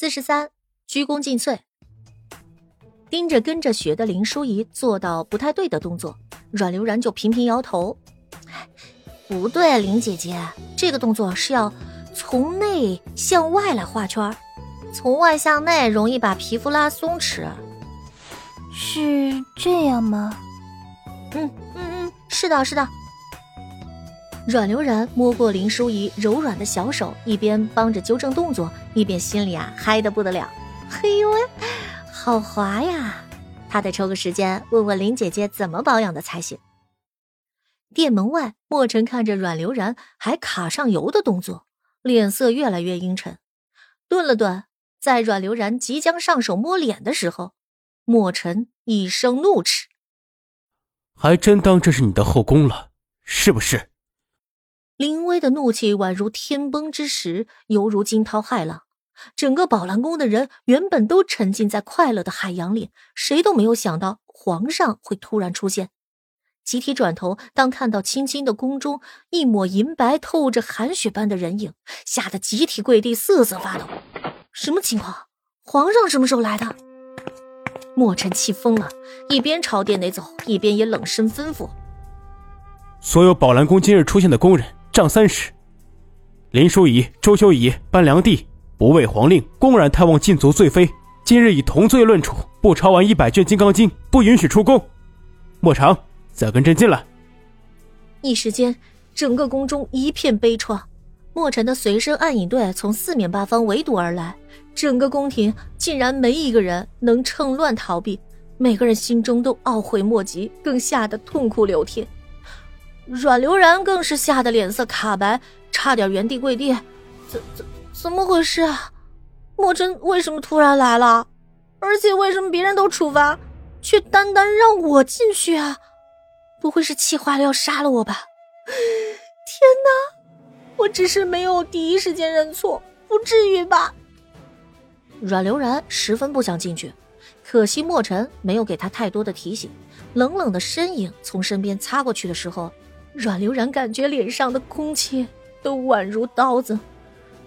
四十三，鞠躬尽瘁。盯着跟着学的林淑仪做到不太对的动作，阮流然就频频摇头：“不对，林姐姐，这个动作是要从内向外来画圈，从外向内容易把皮肤拉松弛。是这样吗？嗯嗯嗯，是的，是的。”阮流然摸过林淑仪柔软的小手，一边帮着纠正动作，一边心里啊嗨得不得了。嘿呦喂，好滑呀！他得抽个时间问问林姐姐怎么保养的才行。店门外，莫尘看着阮流然还卡上油的动作，脸色越来越阴沉。顿了顿，在阮流然即将上手摸脸的时候，莫尘一声怒斥：“还真当这是你的后宫了，是不是？”林威的怒气宛如天崩之石，犹如惊涛骇浪。整个宝兰宫的人原本都沉浸在快乐的海洋里，谁都没有想到皇上会突然出现。集体转头，当看到青青的宫中一抹银白、透着寒雪般的人影，吓得集体跪地，瑟瑟发抖。什么情况？皇上什么时候来的？墨尘气疯了，一边朝殿内走，一边也冷声吩咐：“所有宝兰宫今日出现的宫人。”杖三十，林淑仪、周修仪、班良娣不畏皇令，公然探望禁足罪妃，今日以同罪论处，不抄完一百卷《金刚经》，不允许出宫。莫长，再跟朕进来。一时间，整个宫中一片悲怆。莫尘的随身暗影队从四面八方围堵而来，整个宫廷竟然没一个人能趁乱逃避，每个人心中都懊悔莫及，更吓得痛哭流涕。阮流然更是吓得脸色卡白，差点原地跪地。怎怎怎么回事啊？莫真为什么突然来了？而且为什么别人都处罚，却单单让我进去啊？不会是气坏了要杀了我吧？天哪！我只是没有第一时间认错，不至于吧？阮流然十分不想进去，可惜莫尘没有给他太多的提醒。冷冷的身影从身边擦过去的时候。阮流然感觉脸上的空气都宛如刀子，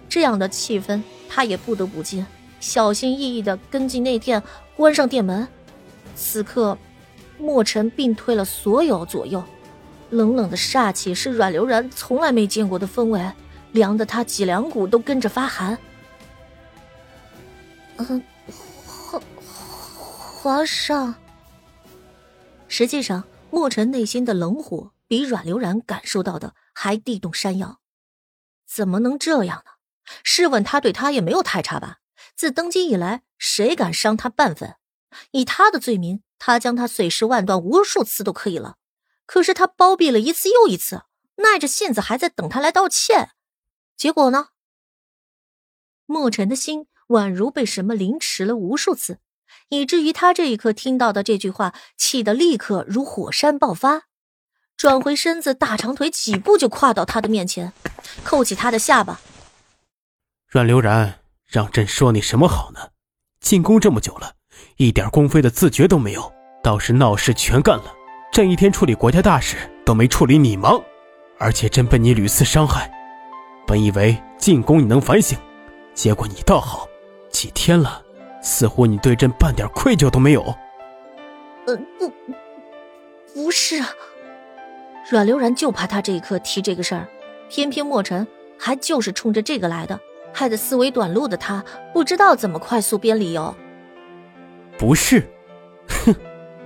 这样的气氛，他也不得不进，小心翼翼的跟进内殿，关上殿门。此刻，墨尘并退了所有左右，冷冷的煞气是阮流然从来没见过的氛围，凉得他脊梁骨都跟着发寒。嗯，皇皇上。实际上，墨尘内心的冷火。比阮流然感受到的还地动山摇，怎么能这样呢？试问他对他也没有太差吧？自登基以来，谁敢伤他半分？以他的罪名，他将他碎尸万段无数次都可以了。可是他包庇了一次又一次，耐着性子还在等他来道歉。结果呢？墨尘的心宛如被什么凌迟了无数次，以至于他这一刻听到的这句话，气得立刻如火山爆发。转回身子，大长腿几步就跨到他的面前，扣起他的下巴。阮流然，让朕说你什么好呢？进宫这么久了，一点宫妃的自觉都没有，倒是闹事全干了。朕一天处理国家大事都没处理你忙，而且朕被你屡次伤害，本以为进宫你能反省，结果你倒好，几天了，似乎你对朕半点愧疚都没有。呃，不，不是。阮流然就怕他这一刻提这个事儿，偏偏墨尘还就是冲着这个来的，害得思维短路的他不知道怎么快速编理由。不是，哼！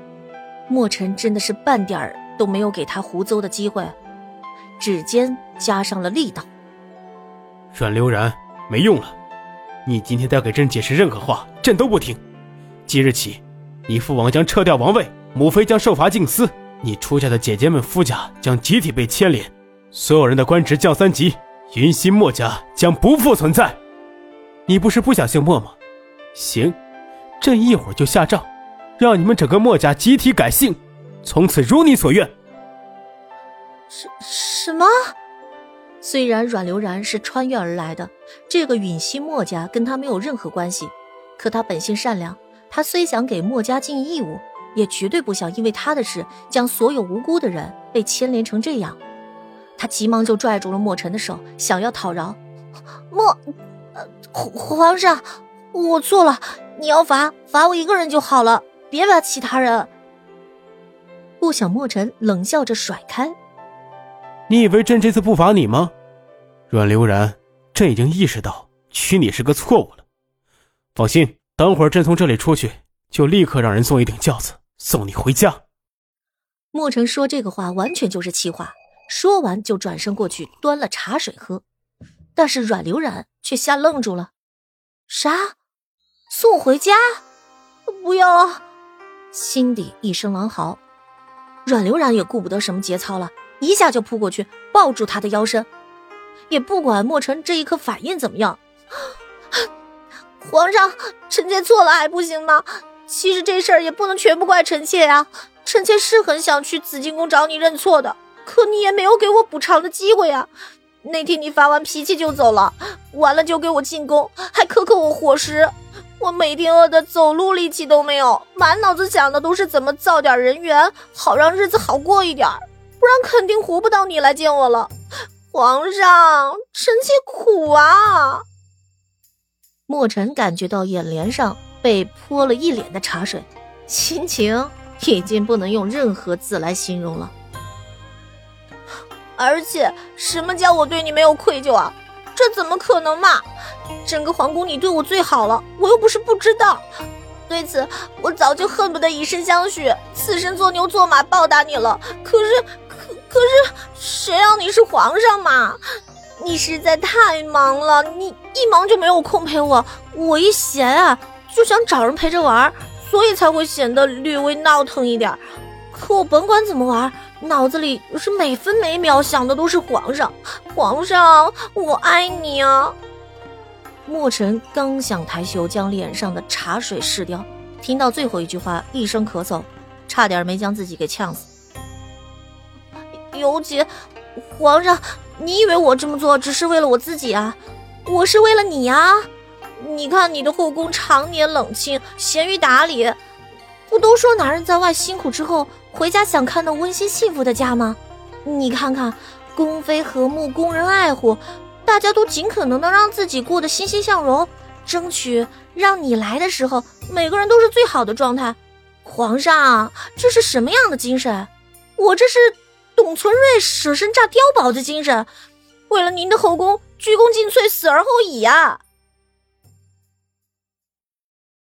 墨尘真的是半点儿都没有给他胡诌的机会，指尖加上了力道。阮流然，没用了，你今天再给朕解释任何话，朕都不听。即日起，你父王将撤掉王位，母妃将受罚静思。你出嫁的姐姐们夫家将集体被牵连，所有人的官职降三级，云溪墨家将不复存在。你不是不想姓墨吗？行，朕一会儿就下诏，让你们整个墨家集体改姓，从此如你所愿。什什么？虽然阮流然是穿越而来的，这个允熙墨家跟他没有任何关系，可他本性善良，他虽想给墨家尽义务。也绝对不想因为他的事将所有无辜的人被牵连成这样。他急忙就拽住了莫尘的手，想要讨饶。莫，皇皇上，我错了，你要罚罚我一个人就好了，别罚其他人。不想墨尘冷笑着甩开。你以为朕这次不罚你吗？阮流然，朕已经意识到娶你是个错误了。放心，等会儿朕从这里出去，就立刻让人送一顶轿子送你回家。墨尘说这个话完全就是气话，说完就转身过去端了茶水喝。但是阮流然却吓愣住了：“啥？送回家？不要！”啊心底一声狼嚎。阮流然也顾不得什么节操了，一下就扑过去抱住他的腰身，也不管墨尘这一刻反应怎么样。皇上，臣妾错了还不行吗？其实这事儿也不能全部怪臣妾呀，臣妾是很想去紫禁宫找你认错的，可你也没有给我补偿的机会呀。那天你发完脾气就走了，完了就给我进宫，还苛刻我伙食。我每天饿得走路力气都没有，满脑子想的都是怎么造点人缘，好让日子好过一点，不然肯定活不到你来见我了。皇上，臣妾苦啊！墨尘感觉到眼帘上被泼了一脸的茶水，心情已经不能用任何字来形容了。而且，什么叫我对你没有愧疚啊？这怎么可能嘛！整个皇宫你对我最好了，我又不是不知道。对此，我早就恨不得以身相许，此生做牛做马报答你了。可是，可可是，谁让你是皇上嘛？你实在太忙了，你一忙就没有空陪我。我一闲啊，就想找人陪着玩，所以才会显得略微闹腾一点。可我甭管怎么玩。脑子里是每分每秒想的都是皇上，皇上，我爱你啊！墨尘刚想抬袖将脸上的茶水拭掉，听到最后一句话，一声咳嗽，差点没将自己给呛死。尤姐，皇上，你以为我这么做只是为了我自己啊？我是为了你啊！你看你的后宫常年冷清，咸于打理。不都说男人在外辛苦之后回家想看到温馨幸福的家吗？你看看，宫妃和睦，宫人爱护，大家都尽可能的让自己过得欣欣向荣，争取让你来的时候每个人都是最好的状态。皇上，这是什么样的精神？我这是董存瑞舍身炸碉堡的精神，为了您的后宫，鞠躬尽瘁，死而后已呀！